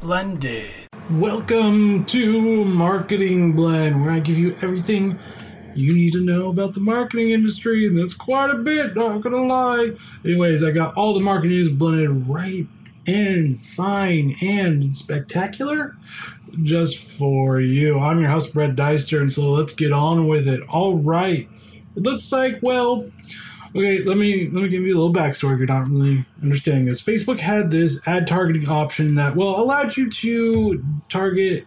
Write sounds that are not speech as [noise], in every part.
Blended. Welcome to Marketing Blend, where I give you everything you need to know about the marketing industry, and that's quite a bit, not gonna lie. Anyways, I got all the marketing news blended right and fine and spectacular just for you. I'm your host, Brett Deister, and so let's get on with it. All right. It looks like, well, Okay, let me let me give you a little backstory if you're not really understanding this. Facebook had this ad targeting option that well allowed you to target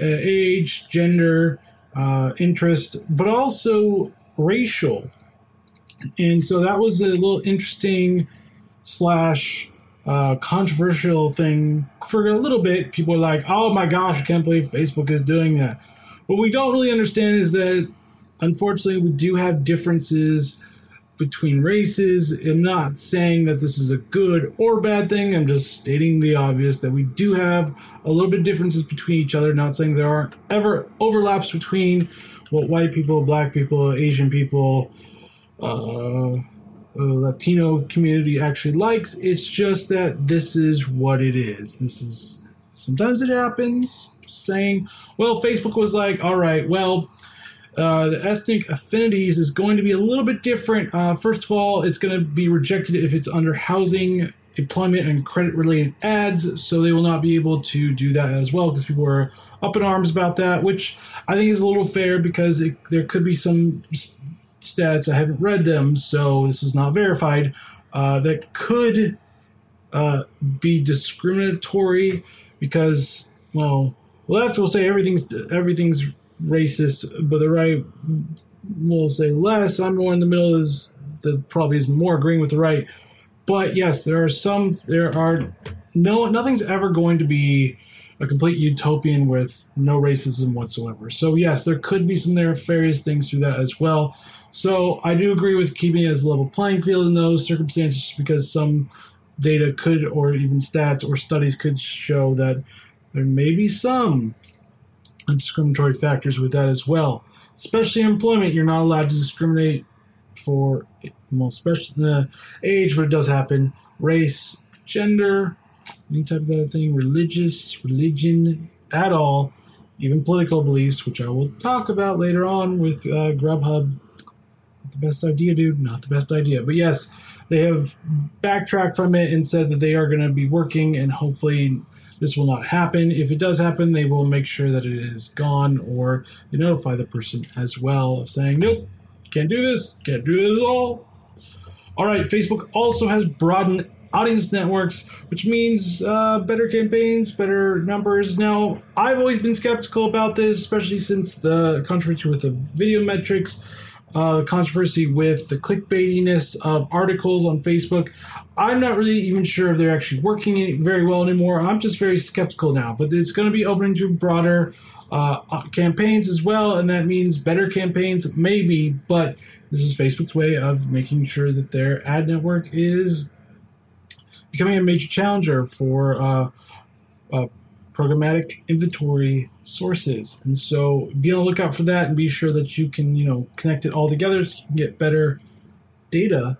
uh, age, gender, uh, interest, but also racial, and so that was a little interesting slash uh, controversial thing for a little bit. People are like, "Oh my gosh, I can't believe Facebook is doing that." What we don't really understand is that unfortunately we do have differences between races. I'm not saying that this is a good or bad thing. I'm just stating the obvious that we do have a little bit of differences between each other. Not saying there aren't ever overlaps between what white people, black people, Asian people, uh, uh, Latino community actually likes. It's just that this is what it is. This is sometimes it happens. Saying, well, Facebook was like, all right, well, uh, the ethnic affinities is going to be a little bit different. Uh, first of all, it's going to be rejected if it's under housing, employment, and credit related ads. So they will not be able to do that as well because people are up in arms about that, which I think is a little fair because it, there could be some stats. I haven't read them, so this is not verified. Uh, that could uh, be discriminatory because, well, left will say everything's everything's racist, but the right will say less. I'm more in the middle is the probably is more agreeing with the right. But yes, there are some there are no nothing's ever going to be a complete utopian with no racism whatsoever. So yes, there could be some nefarious things through that as well. So I do agree with keeping it as level playing field in those circumstances because some data could or even stats or studies could show that there may be some discriminatory factors with that as well. Especially employment, you're not allowed to discriminate for, well, especially the age, but it does happen. Race, gender, any type of other thing, religious, religion, at all, even political beliefs, which I will talk about later on with uh, Grubhub. Not the best idea, dude. Not the best idea. But yes, they have backtracked from it and said that they are going to be working and hopefully this will not happen. If it does happen, they will make sure that it is gone or they notify the person as well of saying, nope, can't do this, can't do it at all. All right, Facebook also has broadened audience networks, which means uh, better campaigns, better numbers. Now, I've always been skeptical about this, especially since the controversy with the video metrics uh, controversy with the clickbaitiness of articles on Facebook. I'm not really even sure if they're actually working very well anymore. I'm just very skeptical now, but it's going to be opening to broader uh, uh, campaigns as well, and that means better campaigns, maybe, but this is Facebook's way of making sure that their ad network is becoming a major challenger for uh, uh programmatic inventory sources. And so be on the lookout for that and be sure that you can, you know, connect it all together so you can get better data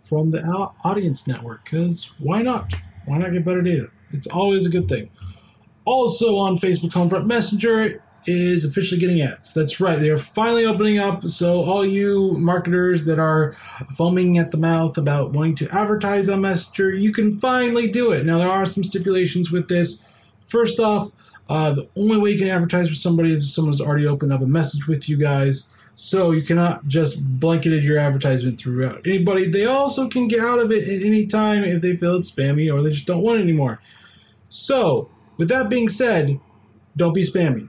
from the audience network. Because why not? Why not get better data? It's always a good thing. Also on Facebook's Homefront Messenger is officially getting ads. That's right. They are finally opening up. So all you marketers that are foaming at the mouth about wanting to advertise on Messenger, you can finally do it. Now there are some stipulations with this. First off, uh, the only way you can advertise with somebody is if someone's already opened up a message with you guys. So you cannot just blanketed your advertisement throughout anybody. They also can get out of it at any time if they feel it's spammy or they just don't want it anymore. So, with that being said, don't be spammy.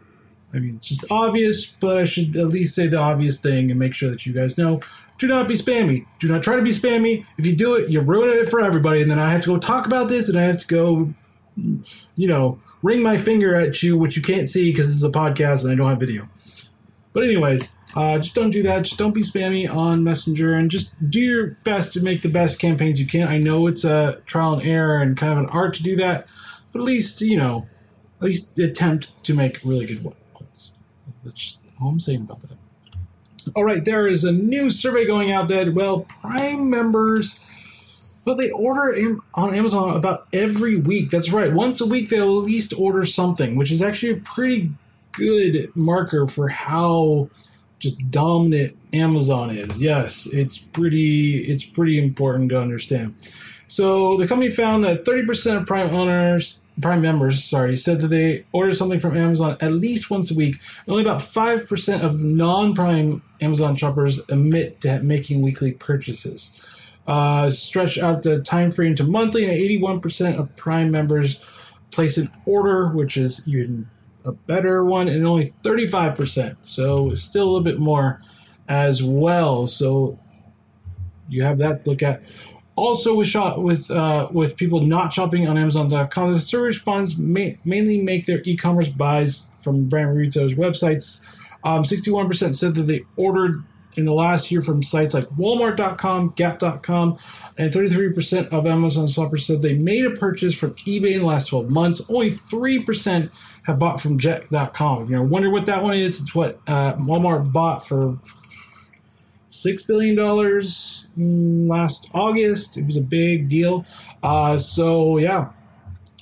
I mean, it's just obvious, but I should at least say the obvious thing and make sure that you guys know. Do not be spammy. Do not try to be spammy. If you do it, you're ruining it for everybody, and then I have to go talk about this, and I have to go, you know, ring my finger at you, which you can't see because it's a podcast and I don't have video. But anyways, uh, just don't do that. Just don't be spammy on Messenger, and just do your best to make the best campaigns you can. I know it's a trial and error and kind of an art to do that, but at least you know, at least attempt to make really good ones. That's just all I'm saying about that. All right, there is a new survey going out that well, Prime members but they order on Amazon about every week. That's right. Once a week, they'll at least order something, which is actually a pretty good marker for how just dominant Amazon is. Yes, it's pretty it's pretty important to understand. So the company found that 30% of Prime owners Prime members, sorry, said that they order something from Amazon at least once a week. Only about 5% of non Prime Amazon shoppers admit to making weekly purchases. Uh, stretch out the time frame to monthly, and 81% of Prime members place an order, which is even a better one, and only 35%. So still a little bit more as well. So you have that look at. Also, with shop with uh, with people not shopping on Amazon.com, the survey response mainly make their e-commerce buys from brand retailers' websites. Um, 61% said that they ordered in the last year from sites like Walmart.com, Gap.com, and 33% of Amazon shoppers said they made a purchase from eBay in the last 12 months. Only 3% have bought from Jet.com. If you know, wonder what that one is, it's what uh, Walmart bought for six billion dollars last August. It was a big deal. Uh, so yeah.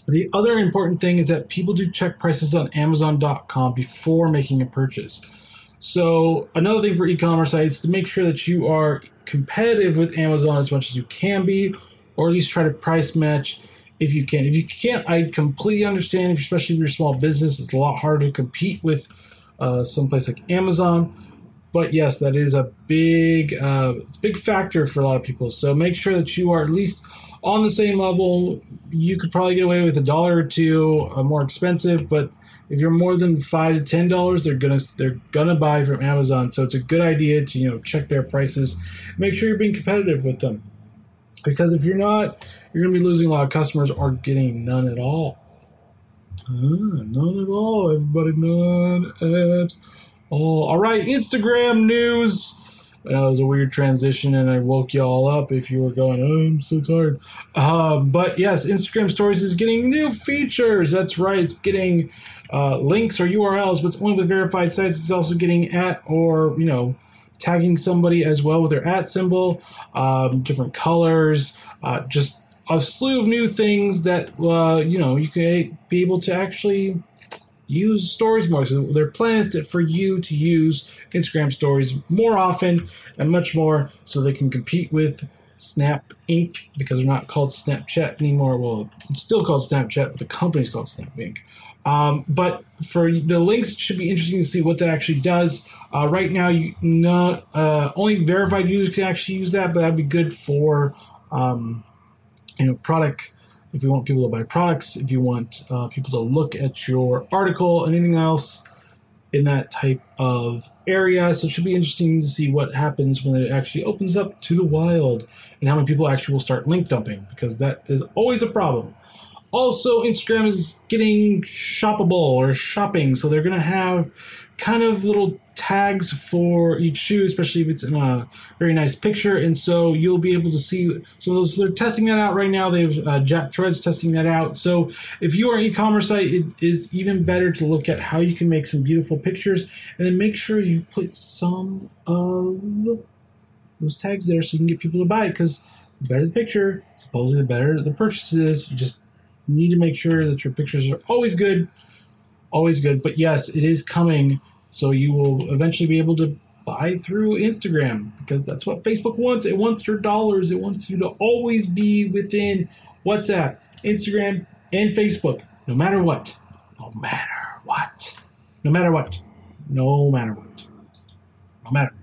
The other important thing is that people do check prices on Amazon.com before making a purchase. So another thing for e-commerce sites to make sure that you are competitive with Amazon as much as you can be, or at least try to price match if you can. If you can't, I completely understand. Especially if you're a small business, it's a lot harder to compete with uh, someplace like Amazon. But yes, that is a big, uh, big factor for a lot of people. So make sure that you are at least on the same level. You could probably get away with a dollar or two uh, more expensive, but if you're more than five to ten dollars, they're gonna they're gonna buy from Amazon. So it's a good idea to you know check their prices, make sure you're being competitive with them, because if you're not, you're gonna be losing a lot of customers or getting none at all. Ah, none at all, everybody, none at all. all right, Instagram news. That was a weird transition, and I woke you all up if you were going, oh, I'm so tired. Um, but yes, Instagram Stories is getting new features. That's right, it's getting uh, links or URLs, but it's only with verified sites. It's also getting at or, you know, tagging somebody as well with their at symbol, um, different colors, uh, just a slew of new things that, uh, you know, you can be able to actually use stories more. So their plan is to, for you to use Instagram stories more often and much more so they can compete with Snap Inc. because they're not called Snapchat anymore. Well, it's still called Snapchat, but the company's called Snap Inc. Um, but for the links, it should be interesting to see what that actually does. Uh, right now, you not uh, only verified users can actually use that, but that'd be good for um, you know product if you want people to buy products, if you want uh, people to look at your article, and anything else in that type of area. So it should be interesting to see what happens when it actually opens up to the wild and how many people actually will start link dumping because that is always a problem. Also, Instagram is getting shoppable or shopping, so they're going to have kind of little tags for each shoe, especially if it's in a very nice picture. And so you'll be able to see. So those, they're testing that out right now. They have uh, JackThreads testing that out. So if you are an e-commerce site, it is even better to look at how you can make some beautiful pictures, and then make sure you put some of those tags there so you can get people to buy it. Because the better the picture, supposedly the better the purchases. You just need to make sure that your pictures are always good always good. But yes, it is coming. So you will eventually be able to buy through Instagram because that's what Facebook wants. It wants your dollars. It wants you to always be within WhatsApp, Instagram, and Facebook, no matter what. No matter what. No matter what. No matter what. No matter.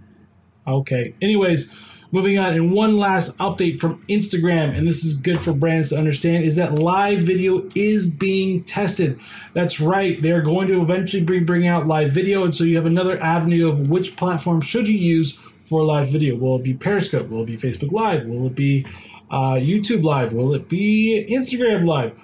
Okay. Anyways, Moving on, and one last update from Instagram, and this is good for brands to understand, is that live video is being tested. That's right, they're going to eventually be bringing out live video, and so you have another avenue of which platform should you use for live video. Will it be Periscope? Will it be Facebook Live? Will it be uh, YouTube Live? Will it be Instagram Live?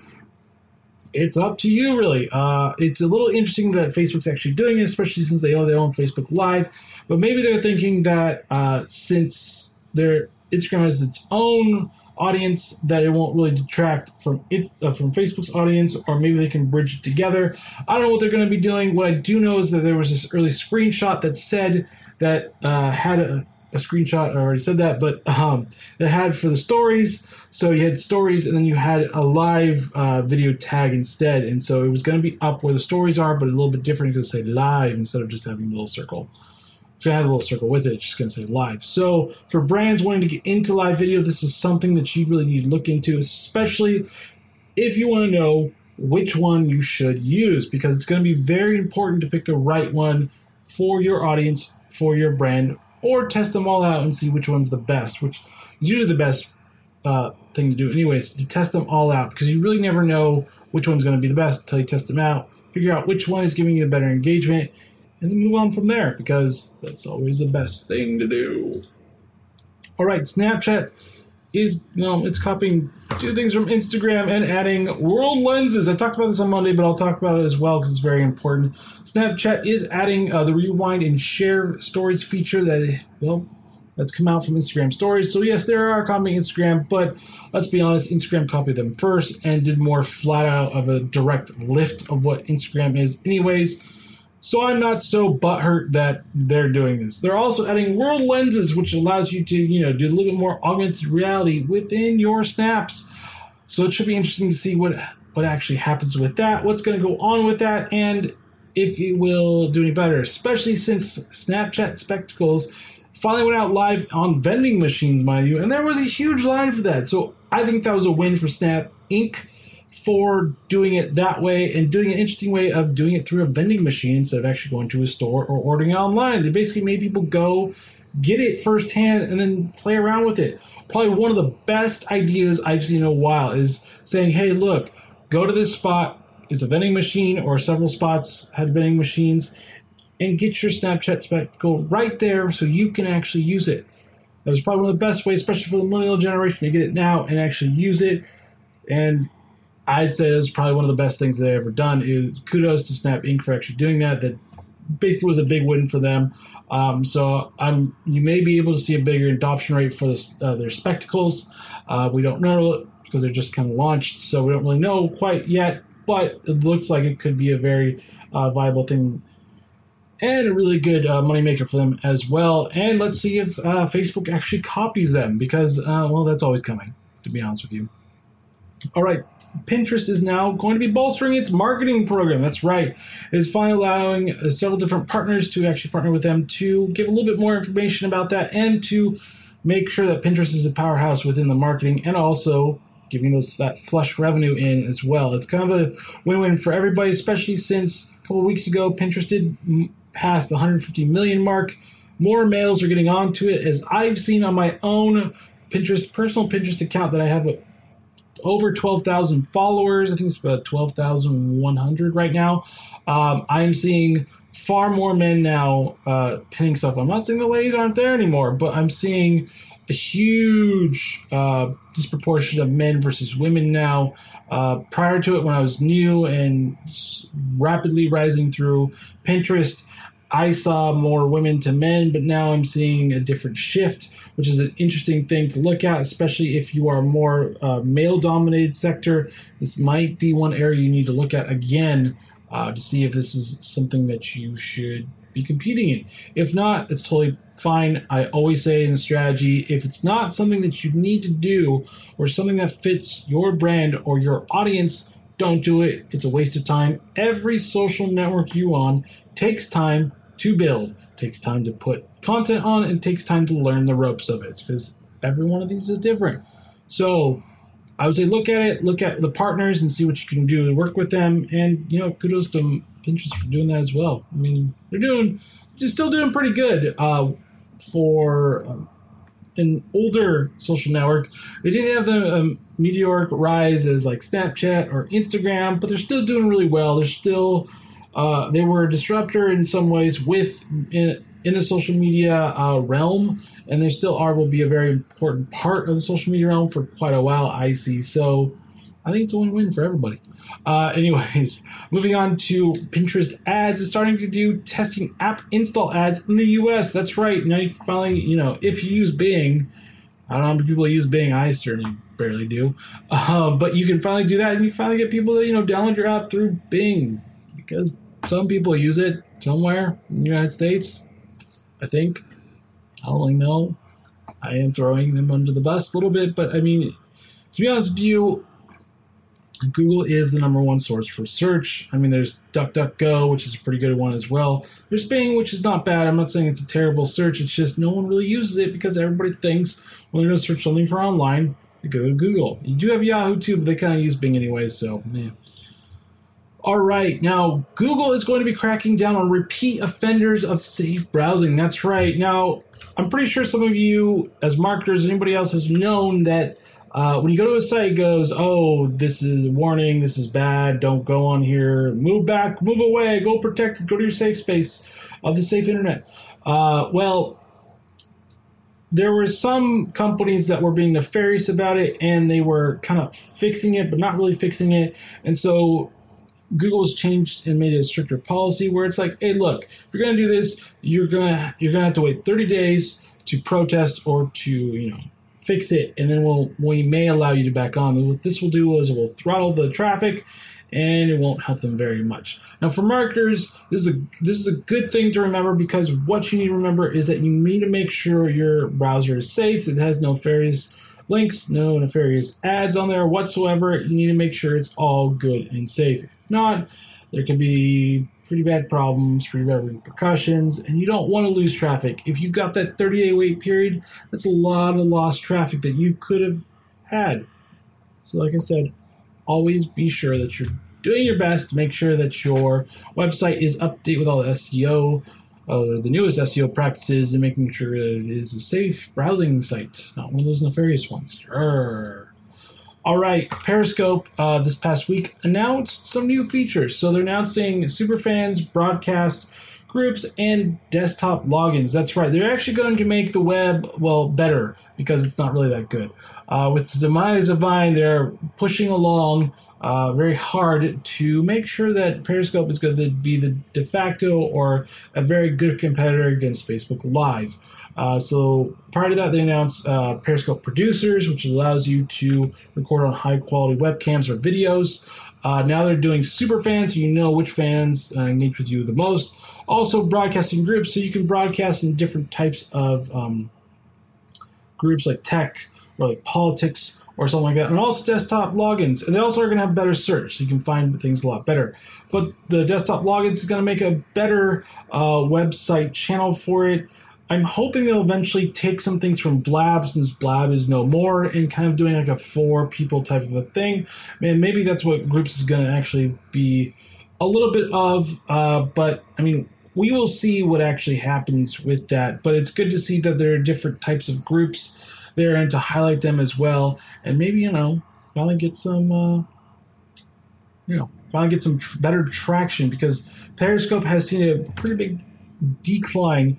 It's up to you, really. Uh, it's a little interesting that Facebook's actually doing it, especially since they own their own Facebook Live. But maybe they're thinking that uh, since their Instagram has its own audience that it won't really detract from its uh, from Facebook's audience, or maybe they can bridge it together. I don't know what they're going to be doing. What I do know is that there was this early screenshot that said that uh, had a a screenshot. I already said that, but um, it had for the stories. So you had stories, and then you had a live uh, video tag instead. And so it was going to be up where the stories are, but a little bit different because say live instead of just having a little circle. It's to have a little circle with it. It's just to say live. So for brands wanting to get into live video, this is something that you really need to look into, especially if you want to know which one you should use, because it's to be very important to pick the right one for your audience, for your brand, or test them all out and see which one's the best, which is usually the best uh, thing to do, anyways, to test them all out because you really never know which one's going to be the best until you test them out, figure out which one is giving you a better engagement, and then move on from there because that's always the best thing to do. All right, Snapchat is well, it's copying two things from Instagram and adding world lenses. I talked about this on Monday, but I'll talk about it as well because it's very important. Snapchat is adding uh, the rewind and share stories feature that well that's come out from Instagram stories. So yes, there are copying Instagram, but let's be honest, Instagram copied them first and did more flat out of a direct lift of what Instagram is, anyways. So I'm not so butthurt that they're doing this. They're also adding world lenses, which allows you to, you know, do a little bit more augmented reality within your snaps. So it should be interesting to see what what actually happens with that, what's going to go on with that, and if it will do any better. Especially since Snapchat Spectacles finally went out live on vending machines, mind you, and there was a huge line for that. So I think that was a win for Snap Inc for doing it that way and doing an interesting way of doing it through a vending machine instead of actually going to a store or ordering it online. They basically made people go get it firsthand and then play around with it. Probably one of the best ideas I've seen in a while is saying, hey, look, go to this spot. It's a vending machine or several spots had vending machines and get your Snapchat spectacle right there so you can actually use it. That was probably one of the best ways, especially for the millennial generation, to get it now and actually use it. And I'd say that's probably one of the best things they've ever done. It, kudos to Snap Inc. for actually doing that. That basically was a big win for them. Um, so I'm you may be able to see a bigger adoption rate for this, uh, their spectacles. Uh, we don't know because they're just kind of launched, so we don't really know quite yet. But it looks like it could be a very uh, viable thing and a really good uh, moneymaker for them as well. And let's see if uh, Facebook actually copies them because, uh, well, that's always coming, to be honest with you. All right, Pinterest is now going to be bolstering its marketing program. That's right. It's finally allowing several different partners to actually partner with them to give a little bit more information about that and to make sure that Pinterest is a powerhouse within the marketing and also giving those that flush revenue in as well. It's kind of a win-win for everybody, especially since a couple weeks ago Pinterest did pass the 150 million mark. More males are getting onto it, as I've seen on my own Pinterest personal Pinterest account that I have over 12,000 followers. I think it's about 12,100 right now. Um, I'm seeing far more men now uh, pinning stuff. I'm not saying the ladies aren't there anymore, but I'm seeing a huge uh, disproportion of men versus women now. Uh, prior to it, when I was new and rapidly rising through Pinterest, I saw more women to men, but now I'm seeing a different shift, which is an interesting thing to look at, especially if you are more uh, male dominated sector. This might be one area you need to look at again uh, to see if this is something that you should be competing in. If not, it's totally fine. I always say in the strategy, if it's not something that you need to do or something that fits your brand or your audience, don't do it. It's a waste of time. Every social network you on takes time to build. Takes time to put content on and takes time to learn the ropes of it because every one of these is different. So I would say look at it, look at the partners and see what you can do to work with them. And, you know, kudos to Pinterest for doing that as well. I mean, they're doing, they're still doing pretty good uh, for um, an older social network. They didn't have the um, meteoric rise as like Snapchat or Instagram, but they're still doing really well. They're still uh, they were a disruptor in some ways with in, in the social media uh, realm, and they still are will be a very important part of the social media realm for quite a while. I see. So I think it's a win-win for everybody. Uh, anyways, [laughs] moving on to Pinterest ads is starting to do testing app install ads in the U.S. That's right. Now you finally, you know, if you use Bing, I don't know how many people use Bing. I certainly barely do. Uh, [laughs] but you can finally do that, and you finally get people to you know download your app through Bing because some people use it somewhere in the United States, I think. I don't really know. I am throwing them under the bus a little bit, but I mean, to be honest with you, Google is the number one source for search. I mean, there's DuckDuckGo, which is a pretty good one as well. There's Bing, which is not bad. I'm not saying it's a terrible search. It's just no one really uses it because everybody thinks when they're going to search something for online, they go to Google. You do have Yahoo too, but they kind of use Bing anyways, so yeah. All right, now Google is going to be cracking down on repeat offenders of safe browsing. That's right. Now, I'm pretty sure some of you, as marketers, anybody else, has known that uh, when you go to a site, it goes, "Oh, this is a warning. This is bad. Don't go on here. Move back. Move away. Go protect. Go to your safe space of the safe internet." Uh, well, there were some companies that were being nefarious about it, and they were kind of fixing it, but not really fixing it, and so Google's changed and made a stricter policy where it's like, hey, look, if you're gonna do this, you're gonna you're gonna have to wait 30 days to protest or to you know fix it, and then we'll we may allow you to back on. what this will do is it will throttle the traffic, and it won't help them very much. Now, for marketers, this is a this is a good thing to remember because what you need to remember is that you need to make sure your browser is safe. It has no nefarious links, no nefarious ads on there whatsoever. You need to make sure it's all good and safe. If not, there can be pretty bad problems, pretty bad repercussions, and you don't want to lose traffic. If you've got that 30 day wait period, that's a lot of lost traffic that you could have had. So, like I said, always be sure that you're doing your best to make sure that your website is up to date with all the SEO, uh, the newest SEO practices, and making sure that it is a safe browsing site, not one of those nefarious ones. Sure. All right, Periscope uh, this past week announced some new features. So they're announcing superfans, broadcast groups, and desktop logins. That's right. They're actually going to make the web well better because it's not really that good. Uh, with the demise of Vine, they're pushing along uh, very hard to make sure that Periscope is going to be the de facto or a very good competitor against Facebook Live. Uh, so prior to that, they announced uh, Periscope Producers, which allows you to record on high quality webcams or videos. Uh, now they're doing super fans, so you know which fans uh, engage with you the most. Also, broadcasting groups, so you can broadcast in different types of um, groups like tech or like politics or something like that. And also desktop logins. And they also are going to have better search, so you can find things a lot better. But the desktop logins is going to make a better uh, website channel for it. I'm hoping they'll eventually take some things from Blab since Blab is no more and kind of doing like a four people type of a thing. Man, maybe that's what Groups is going to actually be a little bit of. Uh, but I mean, we will see what actually happens with that. But it's good to see that there are different types of groups there and to highlight them as well. And maybe, you know, finally get some, uh, you know, finally get some tr- better traction because Periscope has seen a pretty big decline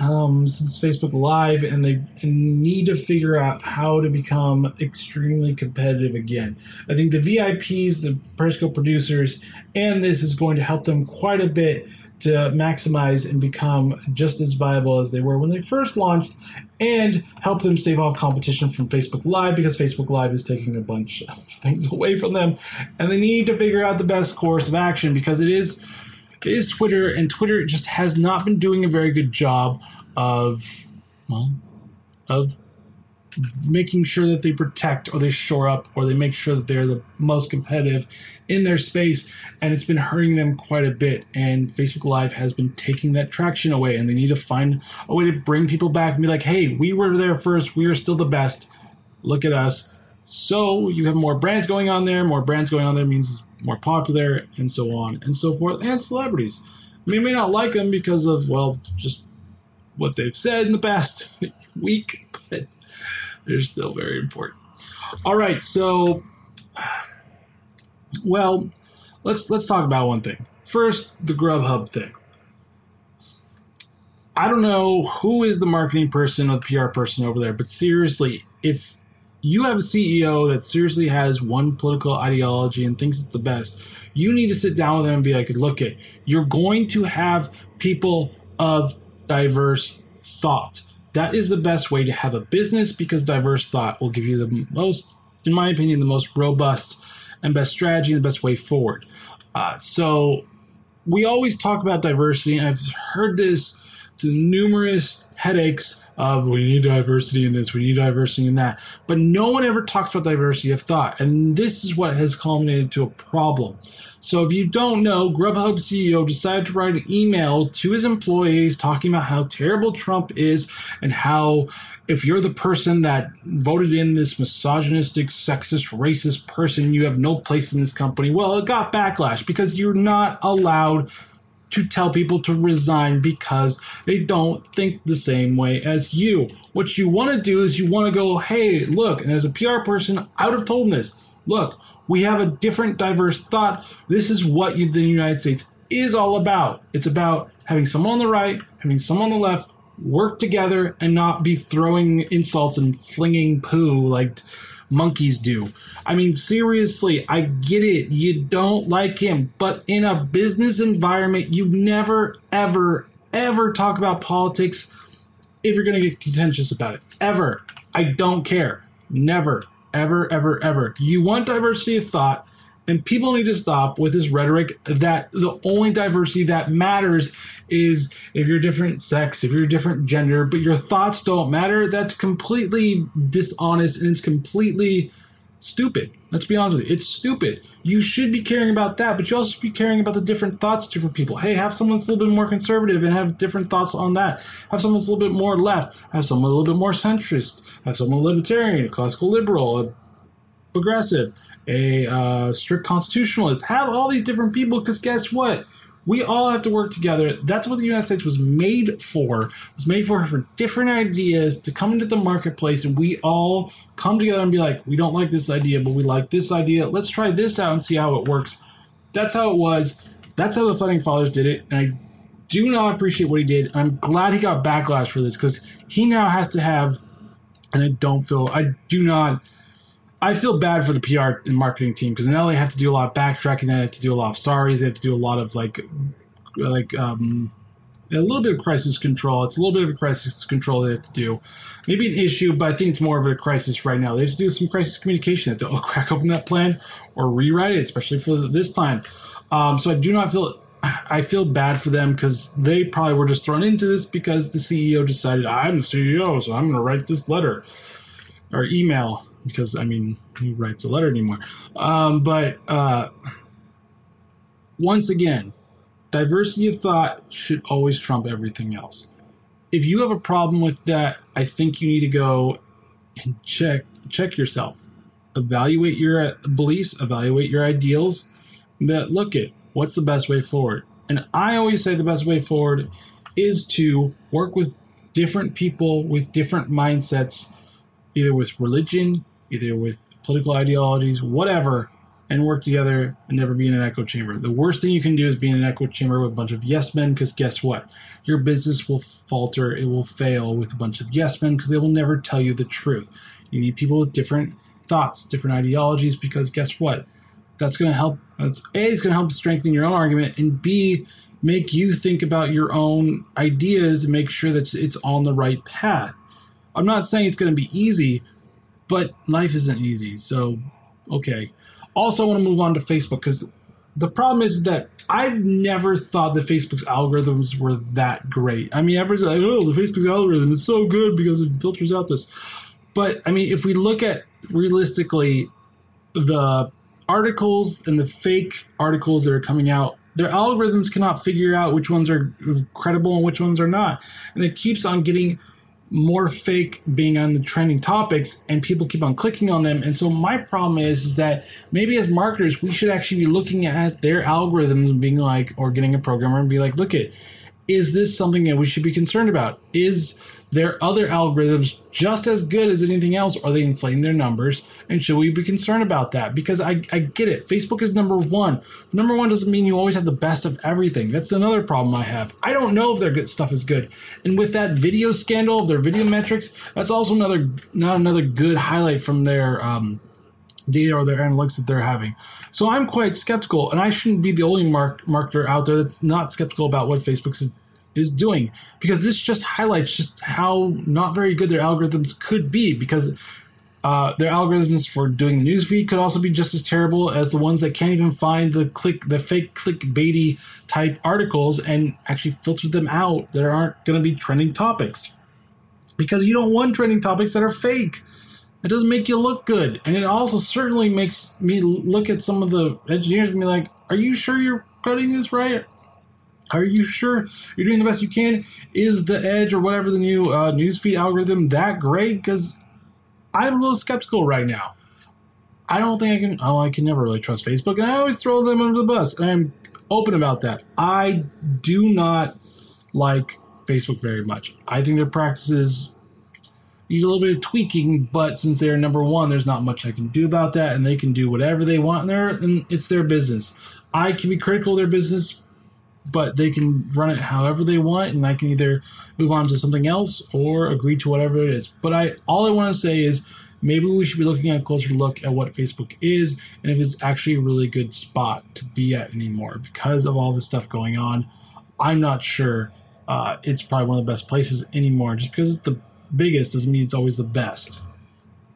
um, since Facebook Live, and they need to figure out how to become extremely competitive again. I think the VIPs, the Periscope producers, and this is going to help them quite a bit to maximize and become just as viable as they were when they first launched and help them stave off competition from Facebook Live because Facebook Live is taking a bunch [laughs] of things away from them. And they need to figure out the best course of action because it is is Twitter, and Twitter just has not been doing a very good job of, well, of making sure that they protect or they shore up or they make sure that they're the most competitive in their space and it's been hurting them quite a bit. And facebook live has been taking that traction away and they need to find a way to bring people back and be like hey we were there first. We are still the best. Look at us. So you have more brands going on there. More brands going on there means more popular, and so on and so forth, and celebrities. I mean, you may not like them because of, well, just what they've said in the past [laughs] week, but they're still very important. All right, so, well, let's let's talk about one thing. First, the Grubhub thing. I don't know who is the marketing person or the PR person over there, but seriously, if you have a CEO that seriously has one political ideology and thinks it's the best, you need to sit down with them and be like, look it, you're going to have people of diverse thought. That is the best way to have a business because diverse thought will give you the most, in my opinion, the most robust and best strategy and the best way forward. Uh, so we always talk about diversity, and I've heard this to numerous headaches of we need diversity in this, we need diversity in that. But no one ever talks about diversity of thought. And this is what has culminated to a problem. So if you don't know, Grubhub CEO decided to write an email to his employees talking about how terrible Trump is and how if you're the person that voted in this misogynistic, sexist, racist person, you have no place in this company. Well, it got backlash because you're not allowed to tell people to resign because they don't think the same way as you. What you want to do is you want to go, hey, look, and as a PR person, I would have told this. Look, we have a different, diverse thought. This is what the United States is all about. It's about having someone on the right, having someone on the left work together and not be throwing insults and flinging poo like monkeys do. I mean, seriously, I get it. You don't like him, but in a business environment, you never, ever, ever talk about politics if you're going to get contentious about it. Ever. I don't care. Never, ever, ever, ever. You want diversity of thought, and people need to stop with this rhetoric that the only diversity that matters is if you're different sex, if you're different gender, but your thoughts don't matter. That's completely dishonest and it's completely stupid. Let's be honest with you. It's stupid. You should be caring about that, but you also should be caring about the different thoughts of different people. Hey, have someone that's a little bit more conservative and have different thoughts on that. Have someone that's a little bit more left. Have someone a little bit more centrist. Have someone a libertarian, classical liberal, progressive, a uh, strict constitutionalist. Have all these different people because guess what? We all have to work together. That's what the United States was made for. It was made for for different ideas to come into the marketplace, and we all come together and be like, we don't like this idea, but we like this idea. Let's try this out and see how it works. That's how it was. That's how the founding fathers did it, and I do not appreciate what he did. I'm glad he got backlash for this because he now has to have, and I don't feel, I do not I feel bad for the PR and marketing team because now they have to do a lot of backtracking. They have to do a lot of sorries. They have to do a lot of like, like um, a little bit of crisis control. It's a little bit of a crisis control they have to do. Maybe an issue, but I think it's more of a crisis right now. They have to do some crisis communication. They have to crack open that plan or rewrite it, especially for this time. Um, so I do not feel. I feel bad for them because they probably were just thrown into this because the CEO decided I'm the CEO, so I'm going to write this letter or email because I mean he writes a letter anymore. Um, but uh, once again, diversity of thought should always trump everything else. If you have a problem with that, I think you need to go and check check yourself, evaluate your uh, beliefs, evaluate your ideals. But look at what's the best way forward. And I always say the best way forward is to work with different people with different mindsets, either with religion, either with political ideologies, whatever, and work together and never be in an echo chamber. The worst thing you can do is be in an echo chamber with a bunch of yes men because guess what? Your business will falter, it will fail with a bunch of yes men because they will never tell you the truth. You need people with different thoughts, different ideologies because guess what? That's going to help. That's A is going to help strengthen your own argument, and B make you think about your own ideas and make sure that it's on the right path. I'm not saying it's going to be easy, but life isn't easy. So, okay. Also, I want to move on to Facebook because the problem is that I've never thought that Facebook's algorithms were that great. I mean, everyone's like, oh, the Facebook's algorithm is so good because it filters out this. But I mean, if we look at realistically the articles and the fake articles that are coming out, their algorithms cannot figure out which ones are credible and which ones are not. And it keeps on getting more fake being on the trending topics and people keep on clicking on them. And so my problem is is that maybe as marketers we should actually be looking at their algorithms and being like or getting a programmer and be like look at is this something that we should be concerned about? Is their other algorithms just as good as anything else? Are they inflating their numbers? And should we be concerned about that? Because I, I get it. Facebook is number one. Number one doesn't mean you always have the best of everything. That's another problem I have. I don't know if their good stuff is good. And with that video scandal of their video metrics, that's also another not another good highlight from their um, data or their analytics that they're having. So I'm quite skeptical, and I shouldn't be the only mark- marketer out there that's not skeptical about what Facebook's is doing because this just highlights just how not very good their algorithms could be because uh, their algorithms for doing the newsfeed could also be just as terrible as the ones that can't even find the click the fake clickbaity type articles and actually filter them out that aren't going to be trending topics because you don't want trending topics that are fake. It doesn't make you look good, and it also certainly makes me look at some of the engineers and be like, "Are you sure you're cutting this right? Are you sure you're doing the best you can? Is the Edge or whatever the new uh, newsfeed algorithm that great? Because I'm a little skeptical right now. I don't think I can. Oh, I can never really trust Facebook, and I always throw them under the bus. And I'm open about that. I do not like Facebook very much. I think their practices need a little bit of tweaking, but since they're number one, there's not much I can do about that, and they can do whatever they want, they and it's their business. I can be critical of their business, but they can run it however they want, and I can either move on to something else or agree to whatever it is. But I all I want to say is maybe we should be looking at a closer look at what Facebook is and if it's actually a really good spot to be at anymore because of all this stuff going on. I'm not sure uh, it's probably one of the best places anymore. Just because it's the biggest doesn't mean it's always the best.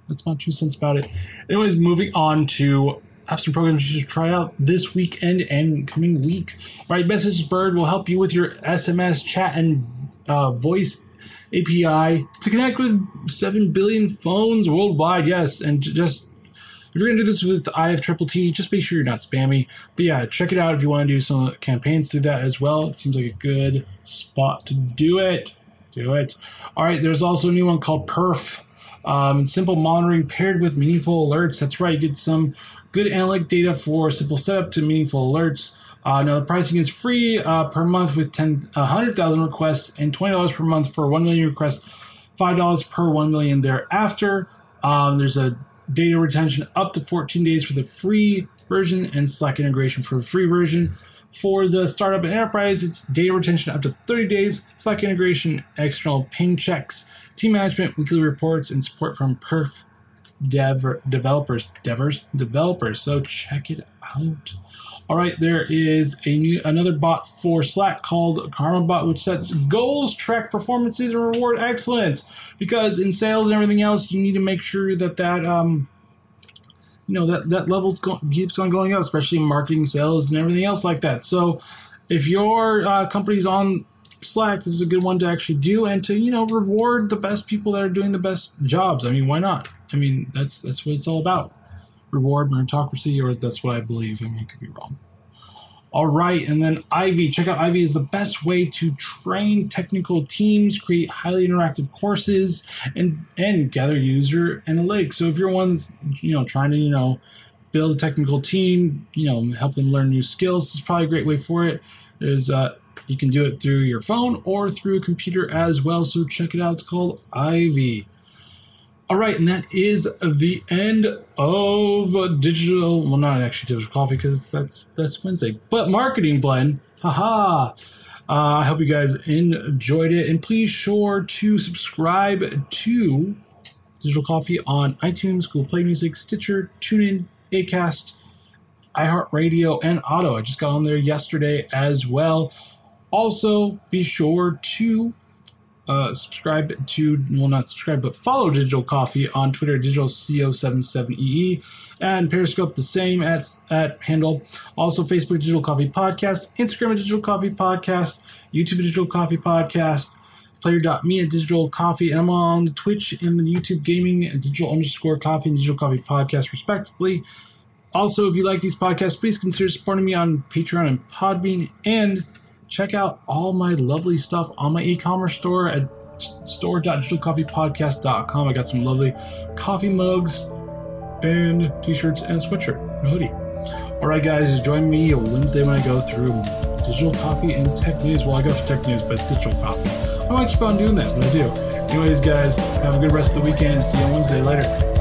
That's my two cents about it. Anyways, moving on to apps and programs you should try out this weekend and coming week. All right, MessageBird will help you with your SMS, chat, and uh, voice API to connect with 7 billion phones worldwide. Yes, and just if you're going to do this with IF Triple T, just make sure you're not spammy. But yeah, check it out if you want to do some campaigns through that as well. It seems like a good spot to do it. Do it. All right, there's also a new one called Perf. Um, simple monitoring paired with meaningful alerts. That's right, you get some good analytic data for simple setup to meaningful alerts. Uh, now the pricing is free uh, per month with 10, 100,000 requests and $20 per month for 1 million requests, $5 per 1 million thereafter. Um, there's a data retention up to 14 days for the free version and Slack integration for the free version. For the startup and enterprise, it's data retention up to 30 days, Slack integration, external ping checks, team management, weekly reports, and support from perf dev developers, devers, developers. So check it out. All right, there is a new another bot for Slack called Karma Bot, which sets goals, track performances, and reward excellence. Because in sales and everything else, you need to make sure that that um, you know that that level go- keeps on going up, especially marketing, sales, and everything else like that. So, if your uh, company's on Slack, this is a good one to actually do and to you know reward the best people that are doing the best jobs. I mean, why not? I mean, that's that's what it's all about. Reward meritocracy, or that's what I believe. I mean, I could be wrong. All right, and then Ivy. Check out Ivy is the best way to train technical teams, create highly interactive courses, and and gather user analytics. So if you're one's you know trying to you know build a technical team, you know help them learn new skills, is probably a great way for it. There's uh, you can do it through your phone or through a computer as well. So check it out. It's called Ivy. All right, and that is the end of digital. Well, not actually digital coffee because that's that's Wednesday, but marketing blend. Haha. Uh, I hope you guys enjoyed it, and please sure to subscribe to Digital Coffee on iTunes, Google Play Music, Stitcher, TuneIn, Acast, iHeartRadio, and Auto. I just got on there yesterday as well. Also, be sure to uh, subscribe to, well, not subscribe, but follow Digital Coffee on Twitter, digitalco77ee, and Periscope the same at, at handle. Also, Facebook Digital Coffee Podcast, Instagram Digital Coffee Podcast, YouTube Digital Coffee Podcast, player.me at Digital Coffee, and I'm on Twitch and the YouTube Gaming at Digital underscore Coffee and Digital Coffee Podcast, respectively. Also, if you like these podcasts, please consider supporting me on Patreon and Podbean, and check out all my lovely stuff on my e-commerce store at store.digitalcoffeepodcast.com. I got some lovely coffee mugs and t-shirts and a sweatshirt and a hoodie. All right, guys, join me Wednesday when I go through digital coffee and tech news. Well, I go through tech news, but it's digital coffee. I want to keep on doing that, but I do. Anyways, guys, have a good rest of the weekend. See you on Wednesday. Later.